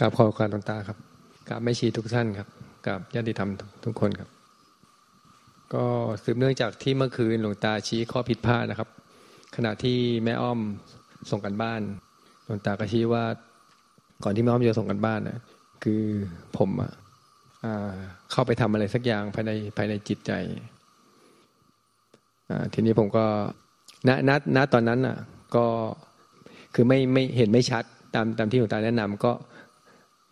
กราบขอการตงตาครับกราบไม่ชีทุกท่านครับกราบญาติธรรมทุกคนครับ ก็สืบเนื่องจากที่เมื่อคืนหลวงตาชี้ข้อผิดพลาดนะครับ ขณะที่แม่อ้อมส่งกันบ้านหลวงตาก็ชี้ว่า ก่อนที่แม่อ้อมจะส่งกันบ้านนะคือผมอะเข้าไปทำอะไรสักอย่างภายในภายในจิตใจทีนี้ผมก็ณณณตอนนั้นอะ ก็คือไม่ไม่เห็นไม่ชัดตามตามที่หลวงตาแนะนำก็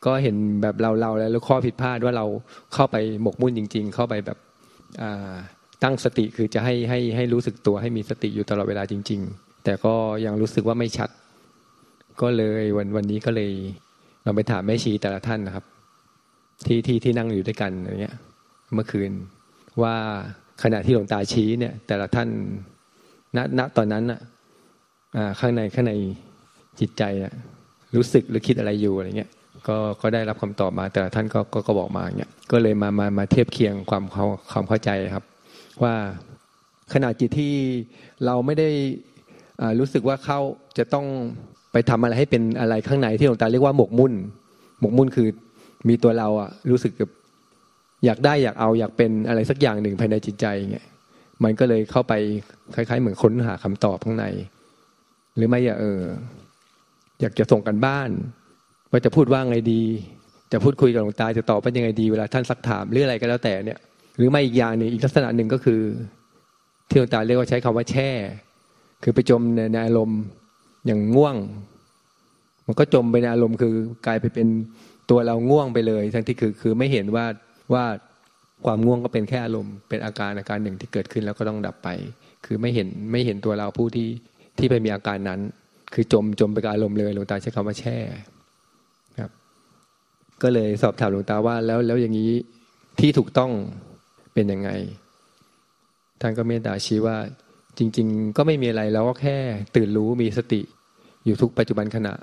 ก็เห็นแบบเราเราแล้วข้อผิดพลาดว่าเราเข้าไปหมกมุ่นจริง ๆ เข้าไปแบบตั้งสติคือจะให้ให้ให้รู้สึกตัวให้มีสติอยู่ตลอดเวลาจริง ๆ แต่ก็ยังรู้สึกว่าไม่ชัด ก็เลยวันวันนี้ก็เลยเราไปถามแม่ชีแต่ละท่านนะครับ ที่ที่ที่นั่งอยู่ด้วยกันอย่างเงี้ย เมื่อคืนว่าขณะที่หลวงตาชี้เนี่ย แต่ละท่านณณตอนนั้นอะข้างในข้างในจิตใจอะรู้สึกหรือคิดอะไรอยู่อะไรเงี้ย ก็ก็ได้รับคำตอบมา แต่ท่านก็ก็ก็บอกมาเงี้ยก็เลยมามามาเทียบเคียงความเขาความเข้าใจครับ ว่าขณะจิตที่เราไม่ได้รู้สึกว่าเขาจะต้องไปทำอะไรให้เป็นอะไรข้างในที่หลวงตาเรียกว่าหมกมุ่น หมกมุ่นคือมีตัวเราอะรู้สึกแบบอยากได้อยากเอาอยากเป็นอะไรสักอย่างหนึ่งภายในจิตใจเงี้ยมันก็เลยเข้าไปคล้าย ๆ เหมือนค้นหาคำตอบข้างใน หรือไม่อย่าเออ อยากจะส่งกันบ้าน ว่าจะพูดว่าไงดี จะพูดคุยกับหลวงตาจะตอบเป็นยังไงดีเวลาท่านซักถามหรืออะไรก็แล้วแต่เนี่ย หรือไม่อีกอย่างหนึ่งอีกลักษณะหนึ่งก็คือ ที่หลวงตาเรียกว่าใช้คำว่าแช่ คือไปจมในอารมณ์อย่างง่วง มันก็จมไปในอารมณ์คือกลายไปเป็นตัวเราง่วงไปเลย ทั้งที่คือคือไม่เห็นว่าว่าความง่วงก็เป็นแค่อารมณ์เป็นอาการอาการหนึ่งที่เกิดขึ้นแล้วก็ต้องดับไป คือไม่เห็นไม่เห็นตัวเราผู้ที่ที่ไปมีอาการนั้น คือจมจมไปกับอารมณ์เลยหลวงตาใช้คำว่าแช่ ก็เลยสอบถามหลวงตาว่าแล้วแล้วอย่างนี้ที่ถูกต้องเป็นยังไง ท่านก็เมตตาชี้ว่า จริง ๆ ก็ไม่มีอะไรแล้วก็แค่ตื่นรู้มีสติอยู่ทุกปัจจุบันขณะ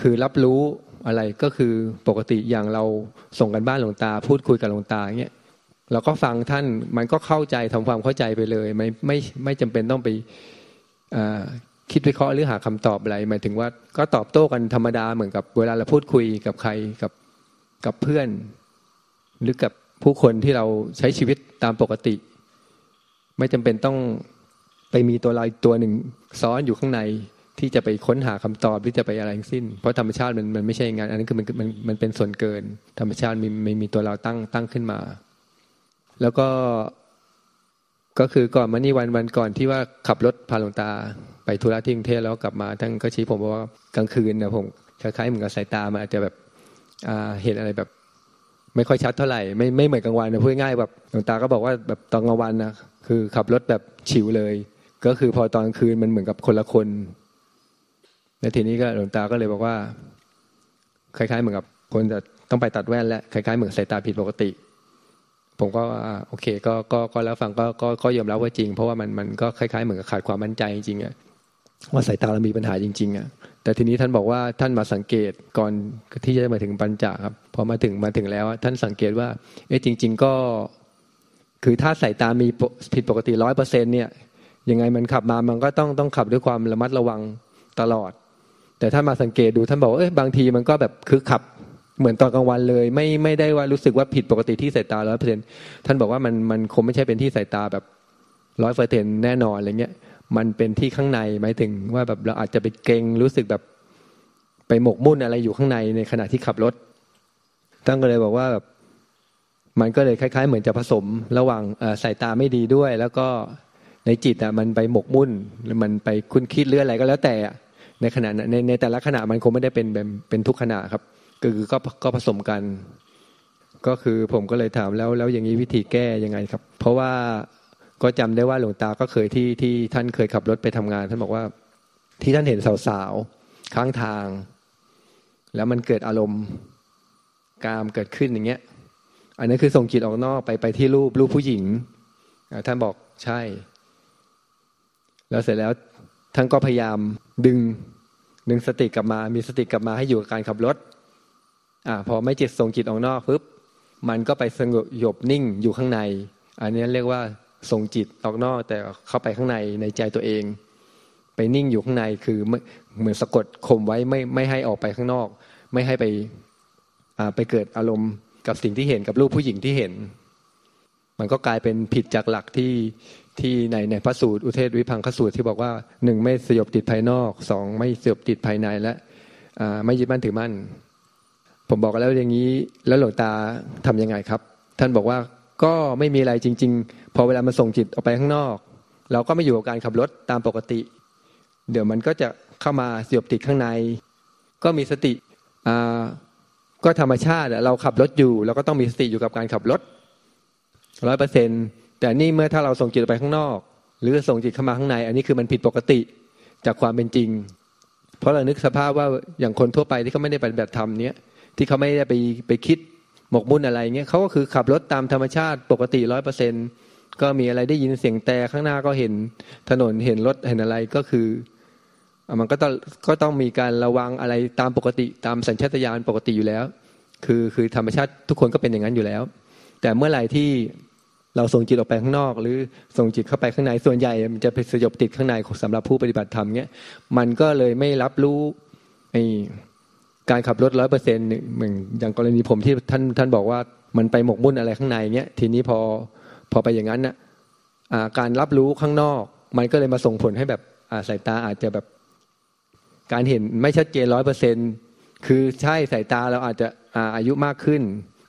คือรับรู้อะไรก็คือปกติอย่างเราส่งกันบ้านหลวงตา พูดคุยกับหลวงตาเงี้ยเราก็ฟังท่านมันก็เข้าใจทำความเข้าใจไปเลย ไม่ไม่ไม่จำเป็นต้องไป คิดวิเคราะห์หรือหาคำตอบอะไรหมายถึงว่าก็ตอบโต้กันธรรมดาเหมือนกับเวลาเราพูดคุยกับใครกับกับเพื่อน หรือกับผู้คนที่เราใช้ชีวิตตามปกติ ไม่จำเป็นต้องไปมีตัวลายตัวหนึ่งซ้อนอยู่ข้างในที่จะไปค้นหาคำตอบหรือจะไปอะไรทั้งสิ้น เพราะธรรมชาติมันมันไม่ใช่งานอันนั้นคือมันมันมันเป็นส่วนเกิน ธรรมชาติมีไม่มีตัวเราตั้งตั้งขึ้นมา แล้วก็ ก็คือก่อนมานี่วันวันก่อนที่ว่าขับรถพาหลวงตาไปธุระที่กรุงเทพแล้วกลับมาท่านก็ชี้ผมว่ากลางคืนนะผมคล้ายๆเหมือนกับสายตามันอาจจะแบบเห็นอะไรแบบ ไม่ค่อยชัดเท่าไหร่ไม่ไม่เหมือนกลางวันนะพูดง่ายแบบหลวงตาก็บอกว่าแบบตอนกลางวันนะคือขับรถแบบฉิวเลย ก็คือพอตอนกลางคืนมันเหมือนกับคนละคนในทีนี้ก็หลวงตาก็เลยบอกว่า คล้ายๆเหมือนกับคนจะต้องไปตัดแว่นและคล้ายๆเหมือนสายตาผิดปกติ ผมก็โอเคก็ก็ก็แล้วฟังก็ก็ก็ยอมรับว่าจริง เพราะว่ามันมันก็คล้ายๆเหมือนกับขาดความมั่นใจจริงๆอะว่าสายตาเรามีปัญหาจริง ๆอะแต่ทีนี้ท่านบอกว่าท่านมาสังเกตก่อนที่จะมาถึงปัญจครับพอมาถึงมาถึงแล้ว ท่านสังเกตว่า เอ๊ะจริง ๆ ก็ คือถ้าสายตามีผิดปกติร้อยเปอร์เซ็นเนี่ยยังไงมันขับมามันก็ต้องต้องขับด้วยความระมัดระวังตลอด แต่ท่านมาสังเกตดูท่านบอกเอ้ยบางทีมันก็แบบคือขับ เหมือนตอนกลางวันเลย ไม่ไม่ได้ว่ารู้สึกว่าผิดปกติที่สายตาร้อยเปอร์เซ็นท่านบอกว่ามันมันคงไม่ใช่เป็นที่สายตาแบบร้อยเปอร์เซ็นแน่นอนอะไรเงี้ย มันเป็นที่ข้างในหมายถึงว่าแบบเราอาจจะไปเกรงรู้สึกแบบไปหมกมุ่นอะไรอยู่ข้างในในขณะที่ขับรถตั้งก็เลยบอกว่าแบบมันก็เลยคล้าย ๆ เหมือนจะผสมระหว่างสายตาไม่ดีด้วย แล้วก็ในจิตอะมันไปหมกมุ่นหรือมันไปคุ้นคิดเรื่องอะไรก็แล้วแต่ในขณะในในแต่ละขณะมันคงไม่ได้เป็นเป็นทุกขณะครับ ก็คือก็ก็ผสมกัน ก็คือผมก็เลยถามแล้วแล้วอย่างนี้วิธีแก้ยังไงครับ เพราะว่าก็จำได้ว่าหลวงตาก็เคยที่ที่ท่านเคยขับรถไปทำงาน ท่านบอกว่าที่ท่านเห็นสาวๆข้างทาง แล้วมันเกิดอารมณ์กามเกิดขึ้นอย่างเงี้ย อันนั้นคือส่งจิตออกนอกไปไปที่รูปรูปผู้หญิงท่านบอกใช่ แล้วเสร็จแล้วท่านก็พยายามดึงดึงสติกลับมา มีสติกลับมาให้อยู่กับการขับรถ อ่าพอไม่จิตส่งจิตออกนอกปุ๊บมันก็ไปสงบหยบนิ่งอยู่ข้างใน อันนี้เรียกว่าส่งจิตออกนอกแต่เข้าไปข้างในในใจตัวเอง ไปนิ่งอยู่ข้างในคือเหมือนสะกดข่มไว้ไม่ไม่ให้ออกไปข้างนอก ไม่ให้ไปไปเกิดอารมณ์กับสิ่งที่เห็นกับรูปผู้หญิงที่เห็น มันก็กลายเป็นผิดจากหลักที่ที่ในในพระสูตรอุเทศวิพังคสูตรที่บอกว่าหนึ่งไม่สยบติดภายนอกสองไม่สยบติดภายในและไม่ยึดมั่นถือมั่น ผมบอกแล้วอย่างนี้ แล้วหลวงตาทํำยังไงครับ ท่านบอกว่าก็ไม่มีอะไรจริง ๆ พอเวลามันส่งจิตออกไปข้างนอก เราก็ไม่อยู่กับการขับรถตามปกติ เดี๋ยวมันก็จะเข้ามาสยบติดข้างใน ก็มีสติอ่าก็ธรรมชาติเราขับรถอยู่เราก็ต้องมีสติอยู่กับการขับรถร้อยเปอร์เซ็นแต่นี่เมื่อถ้าเราส่งจิตไปข้างนอก หรือส่งจิตเข้ามาข้างใน อันนี้คือมันผิดปกติจากความเป็นจริง เพราะเรานึกสภาพว่าอย่างคนทั่วไปที่เขาไม่ได้ปฏิบัติธรรมเนี้ย ที่เขาไม่ได้ไปไปคิดหมกมุ่นอะไรเงี้ยเขาก็คือขับรถตามธรรมชาติปกติร้อยเปอร์เซ็นก็มีอะไรได้ยินเสียงแต่ข้างหน้าก็เห็นถนนเห็นรถเห็นอะไรก็คือมันก็ต้องก็ต้องมีการระวังอะไรตามปกติตามสัญชาตญาณปกติอยู่แล้ว คือคือธรรมชาติทุกคนก็เป็นอย่างนั้นอยู่แล้ว แต่เมื่อไหร่ที่เราส่งจิตออกไปข้างนอก หรือส่งจิตเข้าไปข้างในส่วนใหญ่ มันจะไปสยบติดข้างในสำหรับผู้ปฏิบัติธรรมเนี้ยมันก็เลยไม่รับรู้ไอ การขับรถร้อยเปอร์เซ็นต์เหมือนอย่างกรณีผมที่ท่านท่านบอกว่ามันไปหมกมุ่นอะไรข้างในเนี้ยทีนี้พอพอไปอย่างนั้นน่ะการรับรู้ข้างนอก มันก็เลยมาส่งผลให้แบบสายตาอาจจะแบบ การเห็นไม่ชัดเจนร้อยเปอร์เซ็นคือใช่สายตาเราอาจจะอายุมากขึ้น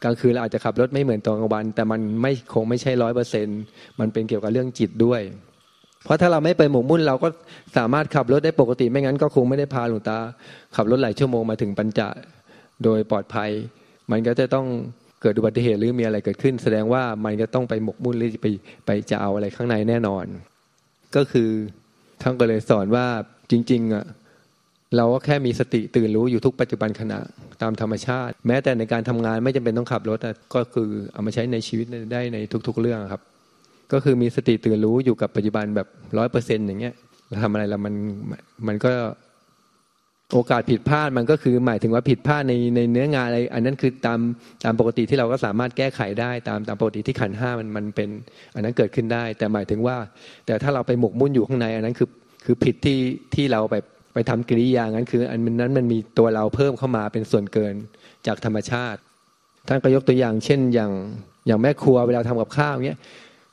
กลางคืนเราอาจจะขับรถไม่เหมือนตอนกลางวัน แต่มันไม่คงไม่ใช่ร้อยเปอร์เซ็นมันเป็นเกี่ยวกับเรื่องจิตด้วย เพราะถ้าเราไม่ไปหมกมุ่นเราก็สามารถขับรถได้ปกติไม่งั้นก็คงไม่ได้พาหลวงตา ขับรถหลายชั่วโมงมาถึงปัญจโดยปลอดภัย มันก็จะต้องเกิดอุบัติเหตุหรือมีอะไรเกิดขึ้น แสดงว่ามันจะต้องไปหมกมุ่นหรือไปไปจะเอาอะไรข้างในแน่นอน ก็คือท่านก็เลยสอนว่าจริงๆอะเราก็แค่มีสติตื่นรู้อยู่ทุกปัจจุบันขณะตามธรรมชาติ แม้แต่ในการทำงานไม่จำเป็นต้องขับรถก็คือเอามาใช้ในชีวิตได้ในทุก ๆ เรื่องครับ ก็คือมีสติตื่นรู้อยู่กับปัจจุบันแบบร้อยเปอร์เซ็นต์อย่างเงี้ยเราทำอะไรแล้วมันมันก็โอกาสผิดพลาดมันก็คือหมายถึงว่าผิดพลาดในในเนื้องานอะไร อันนั้นคือตามตามปกติที่เราก็สามารถแก้ไขได้ตามตามปกติที่ขันห้ามันมันเป็น อันนั้นเกิดขึ้นได้ แต่หมายถึงว่า แต่ถ้าเราไปหมกมุ่นอยู่ข้างใน อันนั้นคือคือผิดที่ที่เราแบบไปทำกิริยางั้นคือ อันนั้นมันมีตัวเราเพิ่มเข้ามาเป็นส่วนเกินจากธรรมชาติท่านก็ยกตัวอย่าง เช่นอย่างอย่างแม่ครัวเวลาทำกับข้าวเงี้ย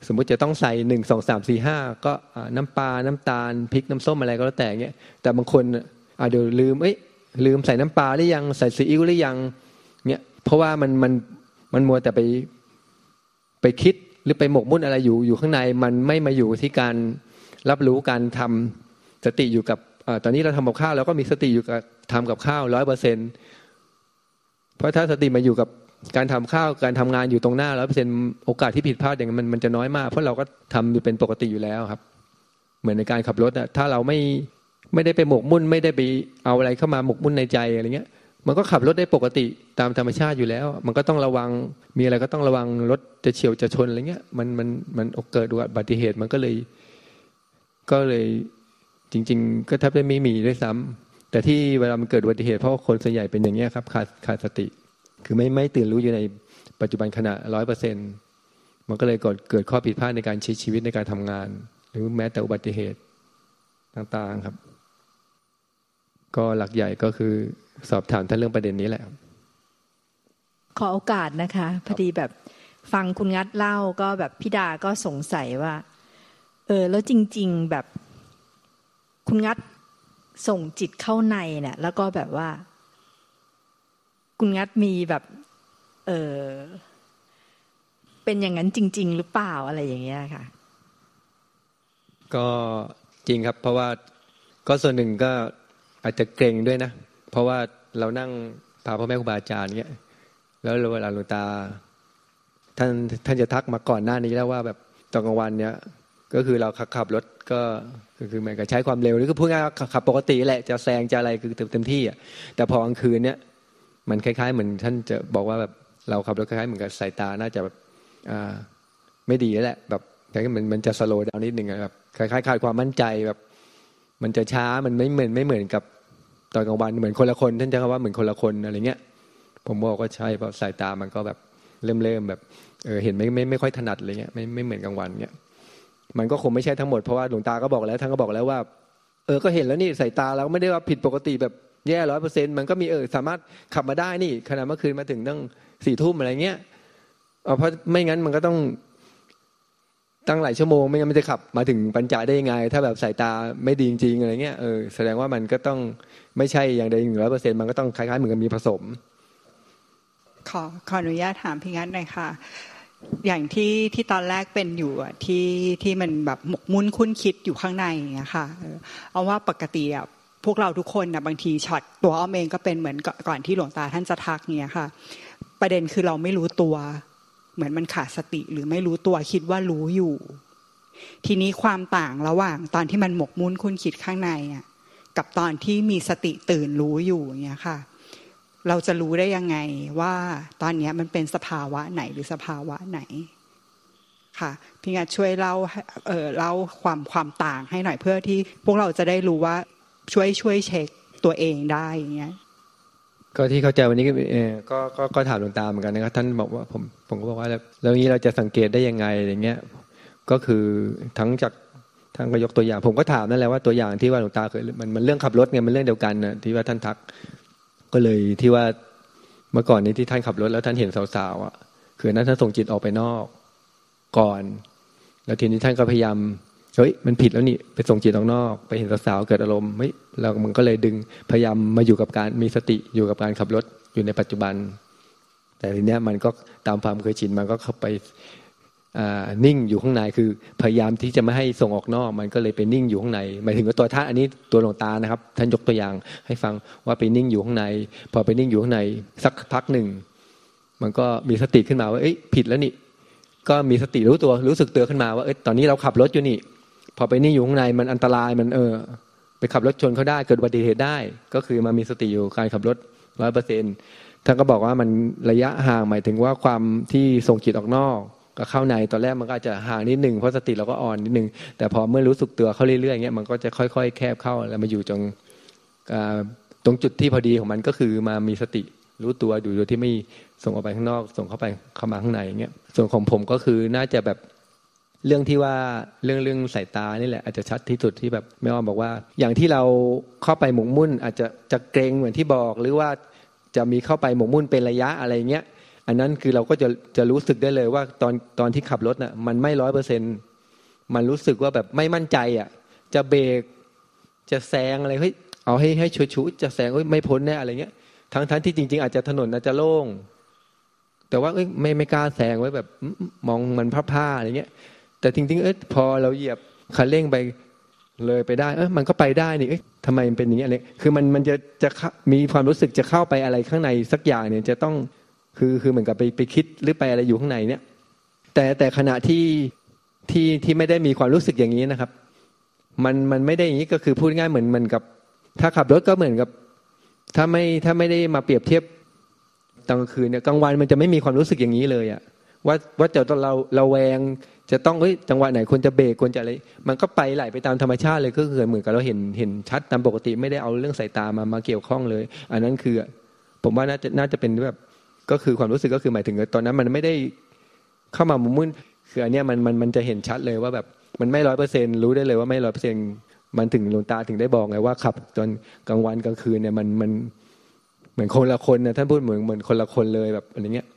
สมมุติจะต้องใส่หนึ่งสองสามสี่ห้าก็น้ำปลาน้ำตาลพริกน้ำส้มอะไรก็แล้วแต่เงี้ยแต่บางคนอ่าเดี๋ยวลืมเอ้ยลืมใส่น้ำปลาหรือยังใส่ซีอิ๊วหรือยังเนี่ยเพราะว่ามันมันมันมัวแต่ไปไปคิดหรือไปหมกมุ่นอะไรอยู่อยู่ข้างในมันไม่มาอยู่ที่การรับรู้การทำสติอยู่กับอตอนนี้เราทำกับข้าวเราก็มีสติอยู่กับทำกับข้าวร้อยเปอร์เซ็นเพราะถ้าสติมาอยู่กับ การทำข้าวการทำงานอยู่ตรงหน้าร้อยเปอร์เซ็นต์โอกาสที่ผิดพลาดอย่างมันมันจะน้อยมาก เพราะเราก็ทำอยู่เป็นปกติอยู่แล้วครับ เหมือนในการขับรถอะถ้าเราไม่ไม่ได้ไปหมกมุ่น ไม่ได้ไปเอาอะไรเข้ามาหมกมุ่นในใจอะไรเงี้ย มันก็ขับรถได้ปกติตามธรรมชาติอยู่แล้ว มันก็ต้องระวังมีอะไรก็ต้องระวังรถจะเฉียวจะชนอะไรเงี้ยมันมันมันเกิดอุบัติเหตุมันก็เลย ก็เลยจริง ๆ ก็แทบจะไม่มีด้วยซ้ำแต่ที่เวลามันเกิดอุบัติเหตุเพราะคนส่วนใหญ่เป็นอย่างนี้ยครับขาดขาดสติ คือไม่ไม่ตื่นรู้อยู่ในปัจจุบันขณะร้อยเปอร์เซ็นมันก็เลยเกิดเกิดข้อผิดพลาดในการใช้ชีวิตในการทำงาน หรือแม้แต่อุบัติเหตุต่างๆครับ ก็หลักใหญ่ก็คือสอบถามท่านเรื่องประเด็นนี้แหละ ขอโอกาสนะคะ พอดีแบบฟังคุณงัดเล่าก็แบบพิดาก็สงสัยว่า เออ แล้วจริง ๆแบบคุณงัดส่งจิตเข้าในเนี่ยแล้วก็แบบว่า คุณงัดมีแบบ เออเป็นอย่างนั้นจริง ๆ หรือเปล่าอะไรอย่างเงี้ยค่ะ ก็จริงครับ เพราะว่าก็ส่วนหนึ่งก็อาจจะเกรงด้วยนะ เพราะว่าเรานั่งพาพ่อแม่ครูบาอาจารย์เงี้ย แล้วเวลาหลวงตา ท่านท่านจะทักมาก่อนหน้านี้แล้วว่าแบบตอนกลางวันเนี้ยก็คือเราขับขับรถก็คือเหมือนกับใช้ความเร็วหรือก็พูดง่ายขับปกติแหละจะแซงจะอะไรคือเต็มที่อะแต่พอกลางคืนเนี้ย มันคล้าย ๆ เหมือนท่านจะบอกว่าแบบเราขับรถคล้ายๆเหมือนกับสายตาน่าจะแบบอ่าไม่ดีแหละ แบบแต่ก็มันมันจะสโลว์ดาวนิดหนึ่งแบบคล้ายๆขาดความมั่นใจแบบ มันจะช้ามันไม่เหมือนไม่เหมือนกับตอนกลางวันเหมือนคนละคนท่านจะว่าเหมือนคนละคนอะไรเงี้ย ผมบอกก็ใช่เพราะสายตามันก็แบบเริ่มเริ่มแบบเออเห็นไม่ไม่ไม่ค่อยถนัดอะไรเงี้ยไม่ไม่เหมือนกลางวันเงี้ยมันก็คงไม่ใช่ทั้งหมดเพราะว่าหลวงตาก็บอกแล้วท่านก็บอกแล้วว่า เออก็เห็นแล้วนี่สายตาเราไม่ได้ว่าผิดปกติแบบ แย่ร้อยเปอร์เซ็นมันก็มีเออสามารถขับมาได้นี่ขณะเมื่อคืนมาถึงตั้งสี่ทุ่มอะไรเงี้ยเพราะไม่งั้นมันก็ต้องตั้งหลายชั่วโมงไม่งั้นมันจะขับมาถึงปัญจาได้ยังไง ถ้าแบบสายตาไม่ดีจริงๆอะไรเงี้ยเออแสดงว่ามันก็ต้องไม่ใช่อย่างใดหนึ่งร้อยเปอร์เซ็นมันก็ต้องคล้ายๆเหมือนกับมีผสม ขอขออนุญาตถามพี่งัดหน่อยค่ะ อย่างที่ที่ตอนแรกเป็นอยู่ที่ที่มันแบบหมกมุ่นคุ้นคิดอยู่ข้างในอย่างเงี้ยค่ะเอาว่าปกติอะ พวกเราทุกคนนะบางทีช็อตตัวอ้อมเองก็เป็นเหมือนก่อนที่หลวงตาท่านจะทักเงี้ยค่ะ ประเด็นคือเราไม่รู้ตัว เหมือนมันขาดสติหรือไม่รู้ตัวคิดว่ารู้อยู่ ทีนี้ความต่างระหว่าง ตอนที่มันหมกมุ่นคุ้นคิดข้างในอะกับตอนที่มีสติตื่นรู้อยู่เงี้ยค่ะ เราจะรู้ได้ยังไงว่าตอนนี้มันเป็นสภาวะไหนหรือสภาวะไหนค่ะพี่งาช่วยเล่าเออเล่าความความต่างให้หน่อยเพื่อที่พวกเราจะได้รู้ว่า ช่วยช่วยเช็คตัวเองได้อย่างเงี้ยก็ที่เข้าใจวันนี้ก็ก็ก็ก็ถามหลวงตาเหมือนกันนะครับท่านบอกว่าผมผมก็บอกว่าแล้วนี้เราจะสังเกตได้ยังไงอย่างเงี้ยก็คือทั้งจากท่านก็ยกตัวอย่าง ผมก็ถามนั่นแหละว่าตัวอย่างที่ว่าหลวงตาเคยมันมันเรื่องขับรถไงมันเรื่องเดียวกันนะที่ว่าท่านทัก ก็เลยที่ว่าเมื่อก่อนนี้ที่ท่านขับรถแล้วท่านเห็นสาวๆอะคือนั้นท่านส่งจิตออกไปนอกก่อน แล้วทีนี้ท่านก็พยายาม เฮ้ยมันผิดแล้วนี่ไปส่งจิตออกนอก ไปเห็นสาวๆเกิดอารมณ์เฮ้ยเรามันก็เลยดึงพยายามมาอยู่กับการมีสติอยู่กับการขับรถอยู่ในปัจจุบัน แต่ทีเนี้ยมันก็ตามความเคยชินมันก็เข้าไปนิ่งอยู่ข้างในคือพยายามที่จะไม่ให้ส่งออกนอก มันก็เลยไปนิ่งอยู่ข้างในหมายถึงว่าตัวท่านอันนี้ตัวหลวงตานะครับ ท่านยกตัวอย่างให้ฟังว่าไปนิ่งอยู่ข้างใน พอไปนิ่งอยู่ข้างในสักพักหนึ่ง มันก็มีสติขึ้นมาว่าเอ้ยผิดแล้วนี่ก็มีสติรู้ตัวรู้สึกเตือนขึ้นมาว่าเอ้ยตอนนี้เราขับรถอยู่นี่ พอไปนี่อยู่ข้างในมันอันตรายมันเออ ไปขับรถชนเขาได้เกิดอุบัติเหตุได้ ก็คือมามีสติอยู่การขับรถร้อยเปอร์เซ็นท่านก็บอกว่ามันระยะห่างหมายถึงว่าความที่ส่งจิตออกนอกก็เข้าในตอนแรกมันก็อาจจะห่างนิดหนึ่งเพราะสติเราก็อ่อนนิดหนึ่งแต่พอเมื่อรู้สึกตัวเข้าเรื่อยๆอย่างเงี้ยมันก็จะค่อย ๆ แคบเข้าแล้วมาอยู่ตรงตรงจุดที่พอดีของมันก็คือมามีสติรู้ตัวอยู่โดยที่ไม่ส่งออกไปข้างนอก ส่งเข้าไปเข้ามาข้างในอย่างเงี้ยส่วนของผมก็คือน่าจะแบบ เรื่องที่ว่าเรื่องเรื่องสายตานี่แหละอาจจะชัดที่สุดที่แบบแม่อ้อมบอกว่า อย่างที่เราเข้าไปหมกมุ่น อาจจะจะเกรงเหมือนที่บอก หรือว่าจะมีเข้าไปหมกมุ่นเป็นระยะอะไรเงี้ยอันนั้นคือเราก็จะจะรู้สึกได้เลยว่าตอนตอนที่ขับรถน่ะมันไม่ร้อยเปอร์เซ็นมันรู้สึกว่าแบบไม่มั่นใจอะจะเบรกจะแซงอะไรเฮ้ยเอาให้ให้ชุดจะแซงเฮ้ยไม่พ้นแน่อะไรเงี้ยทั้งทั้งที่จริง ๆ อาจจะถนนอาจจะโล่งแต่ว่าเอ้ยไม่ไม่กล้าแซงไว้แบบมองมันผ้าๆอะไรเงี้ย แต่จริงๆเออพอเราเหยียบคันเร่งไปเลยไปได้เออมันก็ไปได้นี่เอ๊ะทำไมมันเป็นอย่างนี้อะไรคือมันมันจะจะมีความรู้สึกจะเข้าไปอะไรข้างในสักอย่างเนี่ยจะต้องคือคือเหมือนกับไปไปคิดหรือไปอะไรอยู่ข้างในเนี่ย แต่แต่ขณะที่ที่ที่ไม่ได้มีความรู้สึกอย่างนี้นะครับ มันมันไม่ได้อย่างนี้ก็คือพูดง่ายเหมือนมันกับ ถ้าขับรถก็เหมือนกับ ถ้าไม่ถ้าไม่ได้มาเปรียบเทียบตอนกลางคืนเนี่ยกลางวันมันจะไม่มีความรู้สึกอย่างนี้เลยอะว่าว่าจะเราเราแวง จะต้องเฮ้ยจังหวะไหนควรจะเบรกควรจะอะไรมันก็ไปไหลไปตามธรรมชาติเลยก็คือเหมือนกับเราเห็นเห็นชัดตามปกติไม่ได้เอาเรื่องสายตามามาเกี่ยวข้องเลย อันนั้นคือ ผมว่าน่าจะน่าจะเป็นแบบก็คือความรู้สึกก็คือหมายถึงตอนนั้น มันไม่ได้เข้ามามุมมุ่นคืออันเนี้ยมันมันมันจะเห็นชัดเลยว่าแบบมันไม่ร้อยเปอร์เซ็นรู้ได้เลยว่าไม่ร้อยเปอร์เซ็นมันถึงหลวงตาถึงได้บอกไงว่าขับจนกลางวันกลางคืนเนี่ยมันมันเหมือนคนละคนนะท่านพูดเหมือนเหมือนคนละคนเลยแบบอะไรเงี้ย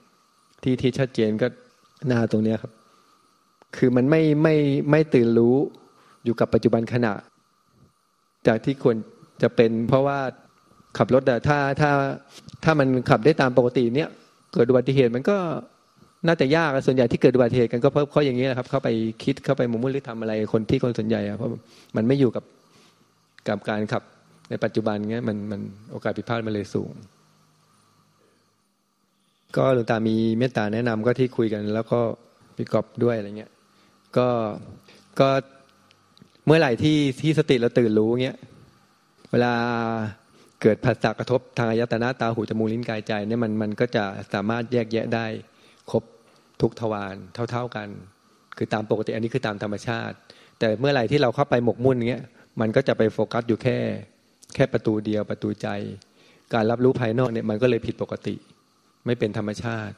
ที่ที่ชัดเจนก็หน้าตรงเนี้ยครับ คือมันไม่ไม่ไม่ตื่นรู้อยู่กับปัจจุบันขณะ จากที่ควรจะเป็น เพราะว่าขับรถอะถ้าถ้าถ้ามันขับได้ตามปกติเนี้ยเกิดอุบัติเหตุมันก็น่าจะยากส่วนใหญ่ที่เกิดอุบัติเหตุกันก็เพราะเขาอย่างนี้แหละครับ เข้าไปคิดเข้าไปมุ่มุ่งหรือทำอะไรคนที่คนส่วนใหญ่อะเพราะมันไม่อยู่กับกับการขับในปัจจุบันเงี้ยมันมันโอกาสผิดพลาดมันเลยสูง ก็หลวงตามีเมตตาแนะนำก็ที่คุยกัน แล้วก็พี่กอบด้วยอะไรเงี้ย ก็ก็เมื่อไหร่ที่ที่สติเราตื่นรู้เงี้ยเวลาเกิดผัสสะกระทบทางอายตนะตาหูจมูกลิ้นกายใจเนี่ยมันมันก็จะสามารถแยกแยะได้ครบทุกทวารเท่า ๆกัน คือตามปกติอันนี้คือตามธรรมชาติ แต่เมื่อไหร่ที่เราเข้าไปหมกมุ่นเงี้ยมันก็จะไปโฟกัสอยู่แค่ แค่ประตูเดียวประตูใจ การรับรู้ภายนอกเนี่ยมันก็เลยผิดปกติ ไม่เป็นธรรมชาติ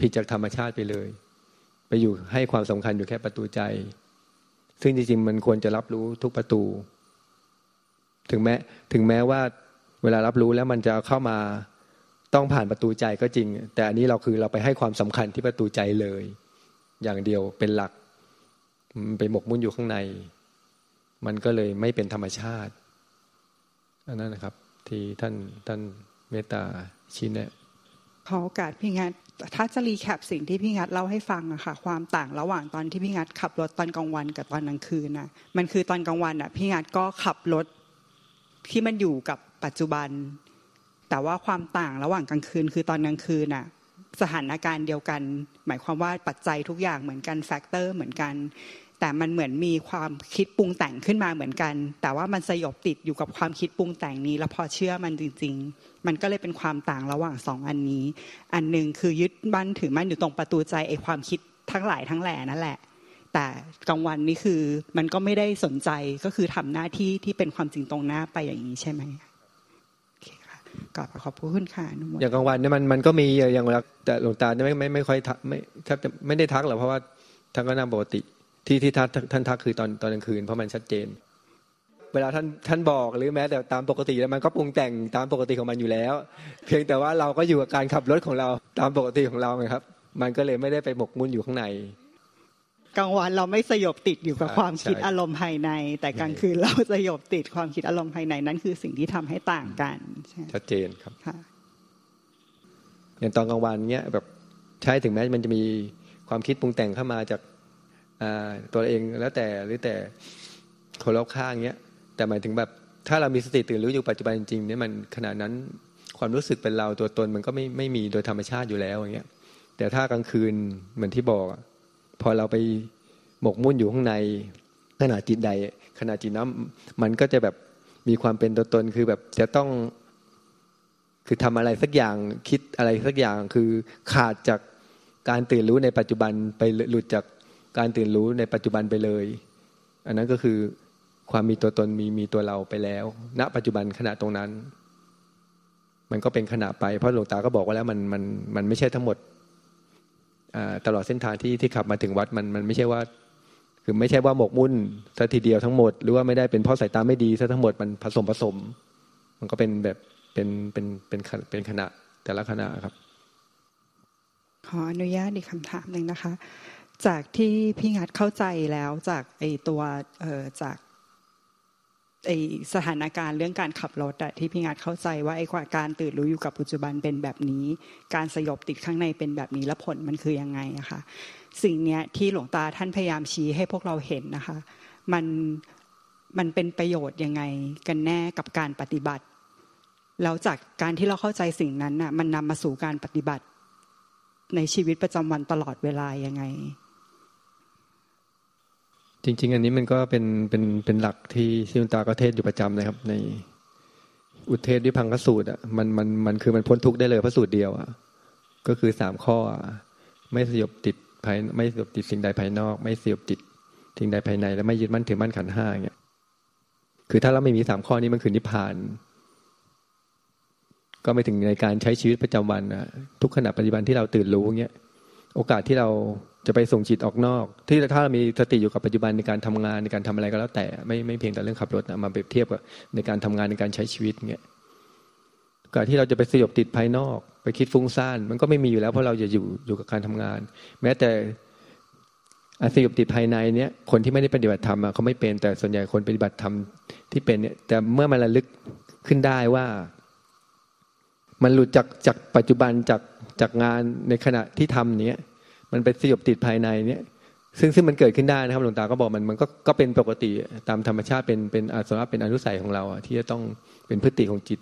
ผิดจากธรรมชาติไปเลย ไปอยู่ให้ความสำคัญอยู่แค่ประตูใจ ซึ่งจริงๆ มันควรจะรับรู้ทุกประตู ถึงแม้ถึงแม้ว่าเวลารับรู้แล้วมันจะเข้ามาต้องผ่านประตูใจก็จริง แต่อันนี้เราคือเราไปให้ความสำคัญที่ประตูใจเลย อย่างเดียวเป็นหลักไปหมกมุ่นอยู่ข้างใน มันก็เลยไม่เป็นธรรมชาติอันนั้นนะครับ ที่ท่านท่านเมตตาชี้แนะขอโอกาสพี่งัด ถ้าจะ recap สิ่งที่พี่งัดเล่าให้ฟังอะค่ะ ความต่างระหว่างตอนที่พี่งัดขับรถตอนกลางวันกับตอนกลางคืนนะมันคือตอนกลางวันอะพี่งัดก็ขับรถที่มันอยู่กับปัจจุบัน แต่ว่าความต่างระหว่างกลางคืน คือตอนกลางคืนอะสถานการณ์เดียวกัน หมายความว่าปัจจัยทุกอย่างเหมือนกัน factor เหมือนกัน แต่มันเหมือนมีความคิดปรุงแต่งขึ้นมาเหมือนกัน แต่ว่ามันสยบติดอยู่กับความคิดปรุงแต่งนี้ แล้วพอเชื่อมันจริง ๆ มันก็เลยเป็นความต่างระหว่างสองอันนี้ อันหนึ่งคือยึดมั่นถือมั่นอยู่ตรงประตูใจไอ้ความคิดทั้งหลายทั้งแหล่นั่นแหละ แต่กลางวันนี่คือมันก็ไม่ได้สนใจก็คือทำหน้าที่ที่เป็นความจริงตรงหน้าไปอย่างนี้ใช่ไหมโอเคค่ะกอบขอบคุณค่ะนุอย่างกลางวันเนี่ยมันมันก็มีอย่างเวลาแต่หลวงตาไม่ไม่ไม่ค่อยทักไม่แทบจะไม่ได้ทักหรอกเพราะว่าทั้งก็นั่งปกติ ที่ที่ท่านทักคือตอนตอนกลางคืนเพราะมันชัดเจน เวลาท่านท่านบอกหรือแม้แต่ตามปกติแล้วมันก็ปรุงแต่งตามปกติของมันอยู่แล้ว เพียงแต่ว่าเราก็อยู่กับการขับรถของเราตามปกติของเราไงครับ มันก็เลยไม่ได้ไปหมกมุ่นอยู่ข้างในกลางวันเราไม่สยบติดอยู่กับความคิดอารมณ์ภายใน แต่กลางคืนเราสยบติดความคิดอารมณ์ภายในนั่นคือสิ่งที่ทำให้ต่างกันชัดเจนครับอย่างตอนกลางวันเนี้ยแบบใช่ถึงแม้มันจะมีความคิดปรุงแต่งเข้ามาจาก ตัวเองแล้วแต่หรือแต่คนรอบข้างเนี้ย แต่หมายถึงแบบถ้าเรามีสติตื่นรู้อยู่ปัจจุบันจริงเนี่ยมันขณะนั้นความรู้สึกเป็นเราตัวตนมันก็ไม่ไม่มีโดยธรรมชาติอยู่แล้วอย่างเงี้ย แต่ถ้ากลางคืนเหมือนที่บอกพอเราไปหมกมุ่นอยู่ข้างในขณะจิตใดขณะจิตน้ำมันก็จะแบบมีความเป็นตัวตนคือแบบจะต้อง คือทำอะไรสักอย่างคิดอะไรสักอย่างคือขาดจากการตื่นรู้ในปัจจุบันไปหลุดจาก การตื่นรู้ในปัจจุบันไปเลย อันนั้นก็คือความมีตัวตนมีมีตัวเราไปแล้ว ณ ปัจจุบันขณะตรงนั้น มันก็เป็นขณะไป เพราะหลวงตาก็บอกว่าแล้วมันมันมันไม่ใช่ทั้งหมดตลอดเส้นทางที่ที่ขับมาถึงวัดมันมันไม่ใช่ว่า คือไม่ใช่ว่าหมกมุ่นซะทีเดียวทั้งหมด หรือว่าไม่ได้เป็นเพราะสายตาไม่ดีซะทั้งหมดมันผสมผสม มันก็เป็นแบบเป็นเป็นเป็นเป็นขณะแต่ละขณะครับ ขออนุญาตอีกคำถามหนึ่งนะคะ จากที่พี่งัดเข้าใจแล้วจากไอตัวเอ่อจากไอสถานการณ์เรื่องการขับรถอะที่พี่งัดเข้าใจว่าไอการตื่นรู้อยู่กับปัจจุบันเป็นแบบนี้ การสยบติดข้างในเป็นแบบนี้แล้วผลมันคือยังไงอะคะสิ่งเนี้ยที่หลวงตาท่านพยายามชี้ให้พวกเราเห็นนะคะ มันมันเป็นประโยชน์ยังไงกันแน่กับการปฏิบัติแล้วจากการที่เราเข้าใจสิ่งนั้นน่ะมันนำมาสู่การปฏิบัติในชีวิตประจำวันตลอดเวลายังไง จริง ๆ อันนี้มันก็เป็นเป็นเป็นหลักที่ซิมตาก็เทศอยู่ประจำนะครับ ในอุเทศวิพังคสูตรอะมันมันมันคือมันพ้นทุกข์ได้เลยพระสูตรเดียวอะก็คือสามข้อไม่สยบติดภายไม่สยบติดสิ่งใดภายนอก ไม่สยบติดสิ่งใดภายใน และไม่ยึดมั่นถือมั่นขันห้าเงี้ยคือถ้าเราไม่มีสามข้อนี้มันคือนิพพาน ก็ไม่ถึงในการใช้ชีวิตประจำวันนะทุกขณะปัจจุบันที่เราตื่นรู้เงี้ยโอกาสที่เรา จะไปส่งจิตออกนอก ที่ถ้าเรามีสติอยู่กับปัจจุบันในการทำงานในการทำอะไรก็แล้วแต่ไม่ไม่เพียงแต่เรื่องขับรถนะมาเปรียบเทียบกับในการทำงานในการใช้ชีวิตเงี้ยการที่เราจะไปสยบติดภายนอก ไปคิดฟุ้งซ่านมันก็ไม่มีอยู่แล้วเพราะเราจะอยู่อยู่กับการทำงาน แม้แต่สยบติดภายในเนี้ยคนที่ไม่ได้ปฏิบัติธรรมเขาไม่เป็นแต่ส่วนใหญ่คนปฏิบัติธรรมที่เป็นเนี่ยแต่เมื่อมันระลึกขึ้นได้ว่า มันหลุดจากจากปัจจุบันจากจากงานในขณะที่ทำเนี้ย มันไปสยบติดภายในเนี่ยซึ่งซึ่งมันเกิดขึ้นได้นะครับหลวงตาก็บอกมันมันก็ก็เป็นปกติตามธรรมชาติเป็นเป็นอาสวะเป็นอนุสัยของเราที่จะต้องเป็นพฤติของจิต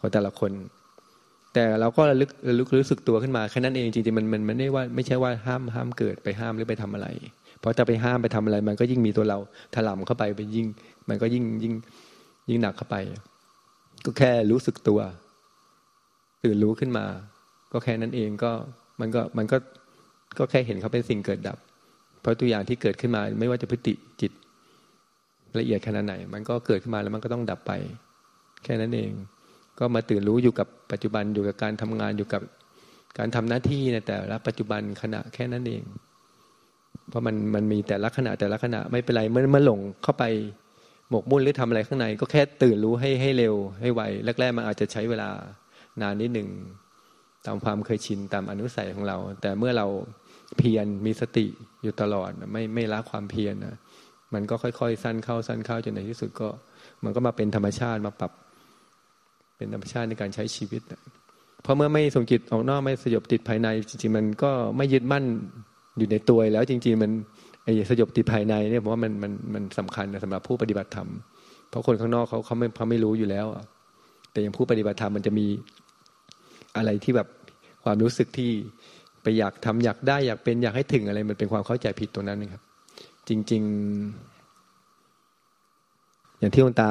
ของแต่ละคน แต่เราก็ระลึกระลึกรู้สึกตัวขึ้นมาแค่นั้นเองจริงๆมันมันไม่ได้ว่าไม่ใช่ว่าห้ามห้ามเกิดไปห้ามหรือไปทำอะไร เพราะถ้าไปห้ามไปทำอะไร มันก็ยิ่งมีตัวเราถล่มเข้าไปไปยิ่ง มันก็ยิ่งยิ่งยิ่งหนักเข้าไป ก็แค่รู้สึกตัวตื่นรู้ขึ้นมา ก็แค่นั้นเองก็มันก็มันก็ ก็แค่เห็นเขาเป็นสิ่งเกิดดับ เพราะตัวอย่างที่เกิดขึ้นมาไม่ว่าจะพฤติจิตละเอียดขนาดไหน มันก็เกิดขึ้นมาแล้วมันก็ต้องดับไป แค่นั้นเอง ก็มาตื่นรู้อยู่กับปัจจุบันอยู่กับการทำงานอยู่กับการทำหน้าที่ในแต่ละปัจจุบันขณะแค่นั้นเอง เพราะมันมันมีแต่ละขณะแต่ละขณะไม่เป็นไรเมื่อเมื่อหลงเข้าไปหมกมุ่นหรือทำอะไรข้างใน ก็แค่ตื่นรู้ให้ให้เร็วให้ไวแรกๆมันอาจจะใช้เวลานานนิดหนึ่งตามความเคยชินตามอนุสัยของเรา แต่เมื่อเรา เพียรมีสติอยู่ตลอด ไม่ไม่ละความเพียรนะมันก็ค่อยๆ สั้นเข้าสั้นเข้าจนในที่สุดก็ มันก็มาเป็นธรรมชาติมาปรับ เป็นธรรมชาติในการใช้ชีวิตเพราะเมื่อไม่ส่งจิตออกนอกไม่สยบติดภายใน จริงๆ มันก็ไม่ยึดมั่นอยู่ในตัวแล้วจริง ๆ มันไอ้สยบติดภายในเนี่ยผมว่ามันมันมันสำคัญนะสำหรับผู้ปฏิบัติธรรมเพราะคนข้างนอกเขาเขาไม่เขาไม่รู้อยู่แล้วแต่อย่างผู้ปฏิบัติธรรมมันจะมีอะไรที่แบบความรู้สึกที่ ไปอยากทำอยากได้อยากเป็นอยากให้ถึงอะไร มันเป็นความเข้าใจผิดตรงนั้นนะครับ จริง ๆ อย่างที่คุณตา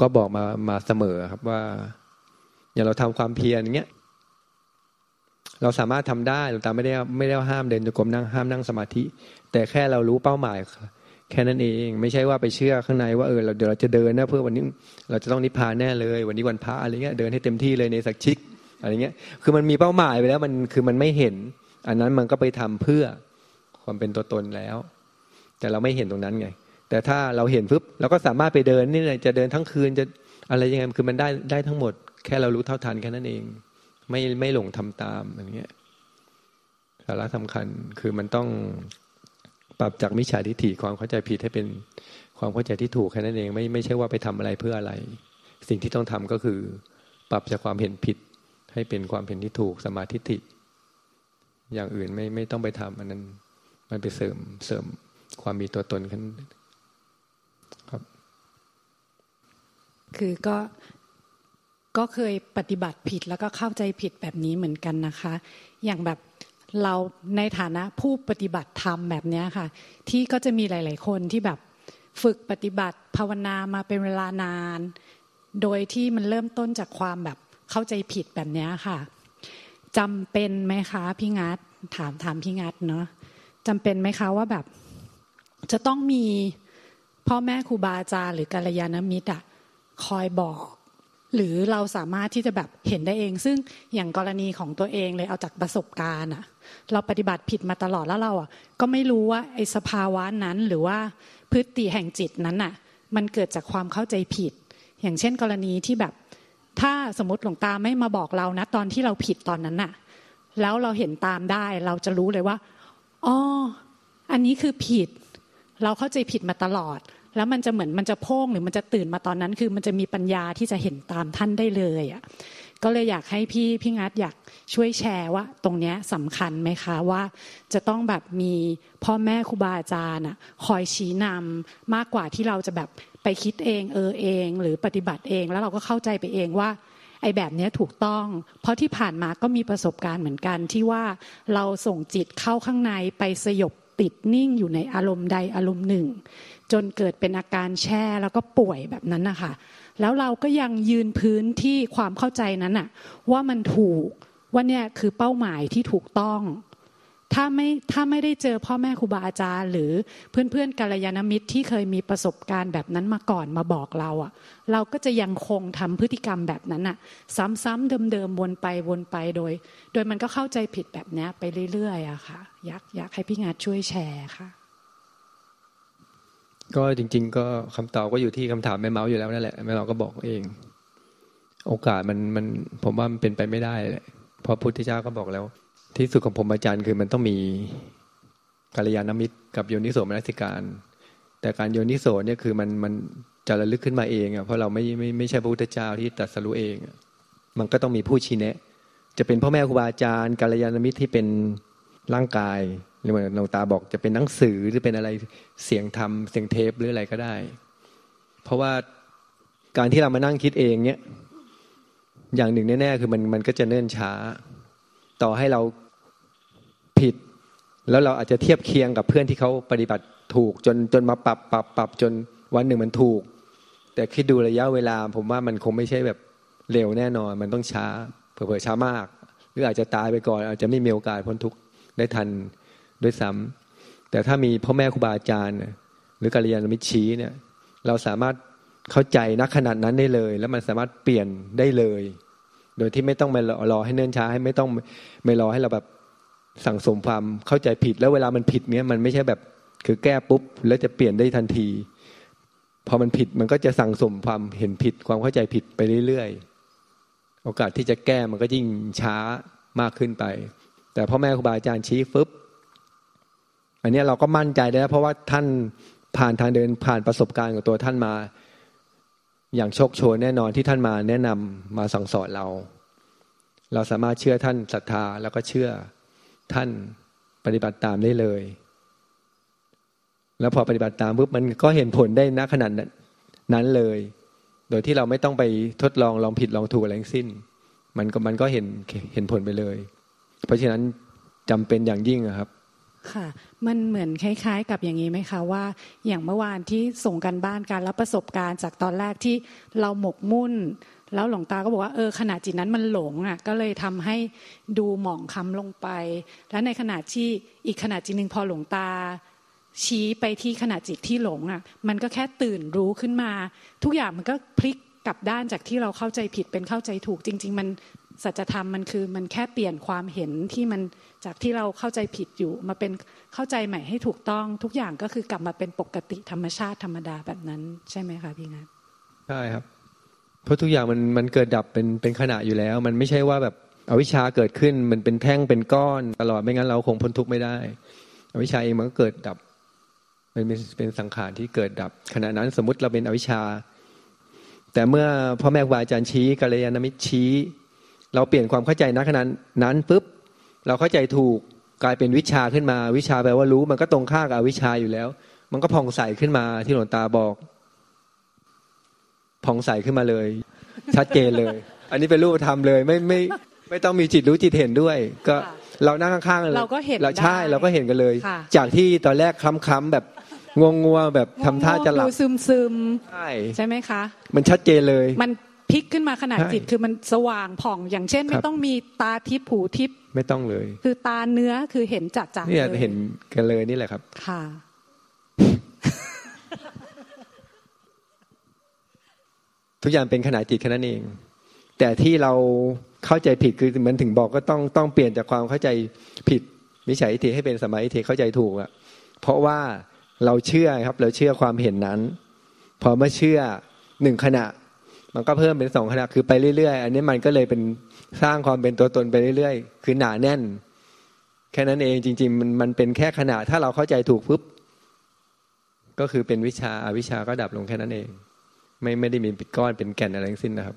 ก็บอกมามาเสมอครับว่า อย่างเราทำความเพียรอย่างเงี้ยเราสามารถทำได้หลวงตาไม่ได้ไม่ได้ห้ามเดินจงกรมนั่งห้ามนั่งสมาธิ แต่แค่เรารู้เป้าหมาย แค่นั้นเอง ไม่ใช่ว่าไปเชื่อข้างในว่าเออเราเดี๋ยวเราจะเดินนะเพื่อวันนี้เราจะต้องนิพพานแน่เลย วันนี้วันพระอะไรเงี้ยเดินให้เต็มที่เลยในสักชิก อะไรเงี้ย คือมันมีเป้าหมายไปแล้วมันคือมันไม่เห็น อันนั้นมันก็ไปทำเพื่อความเป็นตัวตนแล้ว แต่เราไม่เห็นตรงนั้นไง แต่ถ้าเราเห็นปุ๊บเราก็สามารถไปเดินนี่เลยจะเดินทั้งคืนจะอะไรยังไงคือมันได้ได้ทั้งหมด แค่เรารู้เท่าทันแค่นั้นเอง ไม่ไม่หลงทำตามอย่างเงี้ยสาระสำคัญคือมันต้องปรับจากมิจฉาทิฏฐิความเข้าใจผิดให้เป็นความเข้าใจที่ถูกแค่นั้นเอง ไม่ไม่ใช่ว่าไปทำอะไรเพื่ออะไร สิ่งที่ต้องทำก็คือ ปรับจากความเห็นผิด ให้เป็นความเห็นที่ถูกสมาธิิอย่างอื่นไม่ไม่ต้องไปทำอันนั้น มันไปเสริมเสริมความมีตัวตนขึ้นครับ คือก็ก็เคยปฏิบัติผิดแล้วก็เข้าใจผิดแบบนี้เหมือนกันนะคะ อย่างแบบเราในฐานะผู้ปฏิบัติธรรมแบบนี้ค่ะ ที่ก็จะมีหลาย ๆ คนที่แบบฝึกปฏิบัติภาวนามาเป็นเวลานาน โดยที่มันเริ่มต้นจากความแบบ เข้าใจผิดแบบนี้ค่ะจำเป็นไหมคะพี่งัดถามถามพี่งัดเนาะจำเป็นไหมคะว่าแบบ จะต้องมีพ่อแม่ครูบาอาจารย์หรือกัลยาณมิตรอะคอยบอก หรือเราสามารถที่จะแบบเห็นได้เอง ซึ่งอย่างกรณีของตัวเองเลยเอาจากประสบการณ์อะเราปฏิบัติผิดมาตลอดแล้วเราอะก็ไม่รู้ว่าไอ้สภาวะนั้นหรือว่าพฤติแห่งจิตนั้นอะมันเกิดจากความเข้าใจผิด อย่างเช่นกรณีที่แบบ ถ้าสมมติหลวงตาไม่มาบอกเรานะตอนที่เราผิดตอนนั้นน่ะ แล้วเราเห็นตามได้ เราจะรู้เลยว่าอ๋ออันนี้คือผิด เราเข้าใจผิดมาตลอด แล้วมันจะเหมือนมันจะพ่งหรือมันจะตื่นมาตอนนั้น คือมันจะมีปัญญาที่จะเห็นตามท่านได้เลยอะ ก็เลยอยากให้พี่พี่งัดอยากช่วยแชร์ว่า ตรงนี้สำคัญไหมคะว่า จะต้องแบบมีพ่อแม่ครูบาอาจารย์อะคอยชี้นำมากกว่าที่เราจะแบบไปคิดเองเออเอง หรือปฏิบัติเอง แล้วเราก็เข้าใจไปเองว่าไอ้แบบนี้ถูกต้อง เพราะที่ผ่านมาก็มีประสบการณ์เหมือนกันที่ว่าเราส่งจิตเข้าข้างในไปสยบติดนิ่งอยู่ในอารมณ์ใดอารมณ์หนึ่ง จนเกิดเป็นอาการแช่แล้วก็ป่วยแบบนั้นนะคะ แล้วเราก็ยังยืนพื้นที่ความเข้าใจนั้นอะว่ามันถูกว่าเนี่ยคือเป้าหมายที่ถูกต้อง ถ้าไม่ถ้าไม่ได้เจอพ่อแม่ครูบาอาจารย์ หรือเพื่อนเพื่อนกัลยาณมิตรที่เคยมีประสบการณ์แบบนั้นมาก่อนมาบอกเราอะเราก็จะยังคงทำพฤติกรรมแบบนั้นอะซ้ำๆเดิมๆวนไปวนไปโดย โดยมันก็เข้าใจผิดแบบนี้ไปเรื่อยๆอะค่ะอยากอยากให้พี่งาช่วยแชร์ค่ะ ก็จริง ๆ ก็คำตอบก็อยู่ที่คำถามแม่เมาส์อยู่แล้วนั่นแหละแม่เราก็บอกเอง โอกาสมันมันผมว่ามันเป็นไปไม่ได้เลยเพราะพุทธเจ้าก็บอกแล้ว ที่สุดของผมอาจารย์คือมันต้องมีกัลยาณมิตรกับโยนิโสมนสิการ แต่การโยนิโสเนี่ยคือมันมันจะระลึกขึ้นมาเองอะเพราะเราไม่ไม่ไม่ใช่พระพุทธเจ้าที่ตรัสรู้เอง มันก็ต้องมีผู้ชี้แนะ จะเป็นพ่อแม่ครูบาอาจารย์กัลยาณมิตรที่เป็นร่างกาย หรือว่าหลวงตาบอกจะเป็นหนังสือหรือเป็นอะไรเสียงธรรมเสียงเทปหรืออะไรก็ได้ เพราะว่าการที่เรามานั่งคิดเองเนี่ยอย่างหนึ่งแน่ๆคือมันมันก็จะเนิ่นช้า ต่อให้เราผิด แล้วเราอาจจะเทียบเคียงกับเพื่อนที่เขาปฏิบัติถูกจนจนมาปรับปรับปรับจนวันหนึ่งมันถูก แต่คิดดูระยะเวลา ผมว่ามันคงไม่ใช่แบบเร็วแน่นอน มันต้องช้า เผื่อช้ามาก หรืออาจจะตายไปก่อน อาจจะไม่มีโอกาสพ้นทุกข์ได้ทัน ด้วยซ้ำแต่ถ้ามีพ่อแม่ครูบาอาจารย์ หรือกัลยาณมิตรชี้เนี่ย เราสามารถเข้าใจนักขนาดนั้นได้เลย แล้วมันสามารถเปลี่ยนได้เลย โดยที่ไม่ต้องมารอให้เนิ่นช้าให้ไม่ต้องไม่รอให้เราแบบสั่งสมความเข้าใจผิดแล้วเวลามันผิดเนี้ยมันไม่ใช่แบบคือแก้ปุ๊บแล้วจะเปลี่ยนได้ทันที พอมันผิดมันก็จะสั่งสมความเห็นผิดความเข้าใจผิดไปเรื่อยๆ โอกาสที่จะแก้มันก็ยิ่งช้ามากขึ้นไป แต่พ่อแม่ครูบาอาจารย์ชี้ฟึบ อันนี้เราก็มั่นใจได้เพราะว่าท่านผ่านทางเดินผ่านประสบการณ์ของตัวท่านมา อย่างโชคโชนแน่นอนที่ท่านมาแนะนำมาสั่งสอนเรา เราสามารถเชื่อท่านศรัทธาแล้วก็เชื่อท่านปฏิบัติตามได้เลย แล้วพอปฏิบัติตามปุ๊บมันก็เห็นผลได้ณขนาดนั้นเลย โดยที่เราไม่ต้องไปทดลองลองผิดลองถูกอะไรทั้งสิ้น มันก็มันก็เห็นเห็นผลไปเลย เพราะฉะนั้นจำเป็นอย่างยิ่งครับ ค่ะ มันเหมือนคล้าย ๆ กับอย่างนี้ไหมคะว่า อย่างเมื่อวานที่ส่งกันบ้านการรับประสบการณ์จากตอนแรกที่เราหมกมุ่น แล้วหลวงตาก็บอกว่าเออขณะจิตนั้นมันหลงอะก็เลยทำให้ดูหมองคล้ำลงไป แล้วในขณะที่อีกขณะจิตหนึ่งพอหลวงตา ชี้ไปที่ขณะจิตที่หลงอะ มันก็แค่ตื่นรู้ขึ้นมา ทุกอย่างมันก็พลิกกลับด้านจากที่เราเข้าใจผิดเป็นเข้าใจถูกจริง ๆ มันสัจธรรมมันคือมันแค่เปลี่ยนความเห็นที่มัน จากที่เราเข้าใจผิดอยู่มาเป็นเข้าใจใหม่ให้ถูกต้องทุกอย่างก็คือกลับมาเป็นปกติธรรมชาติธรรมดาแบบนั้น ใช่ไหมคะพี่นัทใช่ครับ เพราะทุกอย่างมันมันเกิดดับเป็นเป็นขณะอยู่แล้ว มันไม่ใช่ว่าแบบอวิชชาเกิดขึ้นมันเป็นแท่งเป็นก้อนตลอดไม่งั้นเราคงพ้นทุกข์ไม่ได้ อวิชชาเองมันก็เกิดดับมันเป็นเป็นสังขารที่เกิดดับ ขณะนั้นสมมติเราเป็นอวิชชา แต่เมื่อพ่อแม่ครูอาจารย์ชี้กัลยาณมิตรชี้ เราเปลี่ยนความเข้าใจณขณะนั้นปุ๊บ เราเข้าใจถูกกลายเป็นวิชาขึ้นมา วิชาแปลว่ารู้ มันก็ตรงข้ากับวิชาอยู่แล้ว มันก็ผ่องใสขึ้นมาที่หลวงตาบอกผ่องใสขึ้นมาเลย ชัดเจนเลย อันนี้เป็นรูปธรรมเลยไม่ไม่ไม่ต้องมีจิตรู้จิตเห็นด้วย ก็เรานั่งข้างๆเลยเราก็เห็นเราใช่เราก็เห็นกันเลย จากที่ตอนแรกคล้ำๆแบบงงงัวแบบทำท่าจะหลับซึมซึมใช่ใช่ไหมคะ มันชัดเจนเลย มันพ ลิกขึ้นมาขนาดจิตคือมันสว่างผ่อง อย่างเช่น ไม่ต้องมีตาทิพย์ผูทิพย์ไม่ต้องเลย คือตาเนื้อคือเห็นจัดจัดเนี่ยเห็นกันเลยนี่แหละครับ ค่ะ ทุกอย่างเป็นขนาดจิตแค่นั้นเอง แต่ที่เราเข้าใจผิดคือมันถึงบอกก็ต้องต้องเปลี่ยนจากความเข้าใจผิดมิจฉาทิฏฐิให้เป็นสมัยทิฏฐิเข้าใจถูกอะเพราะว่าเราเชื่อครับ เราเชื่อความเห็นนั้น พอเมื่อเชื่อหนึ่งขณะ มันก็เพิ่มเป็นสองขนาดคือไปเรื่อยๆ อันนี้มันก็เลยเป็นสร้างความเป็นตัวตนไปเรื่อยๆ คือหนาแน่น แค่นั้นเองจริง ๆ มันมันเป็นแค่ขนาดถ้าเราเข้าใจถูกปุ๊บก็คือเป็นวิชาอาวิชาก็ดับลงแค่นั้นเอง ไม่ไม่ได้มีปิดก้อนเป็นแก่นอะไรทั้งสิ้นนะครับ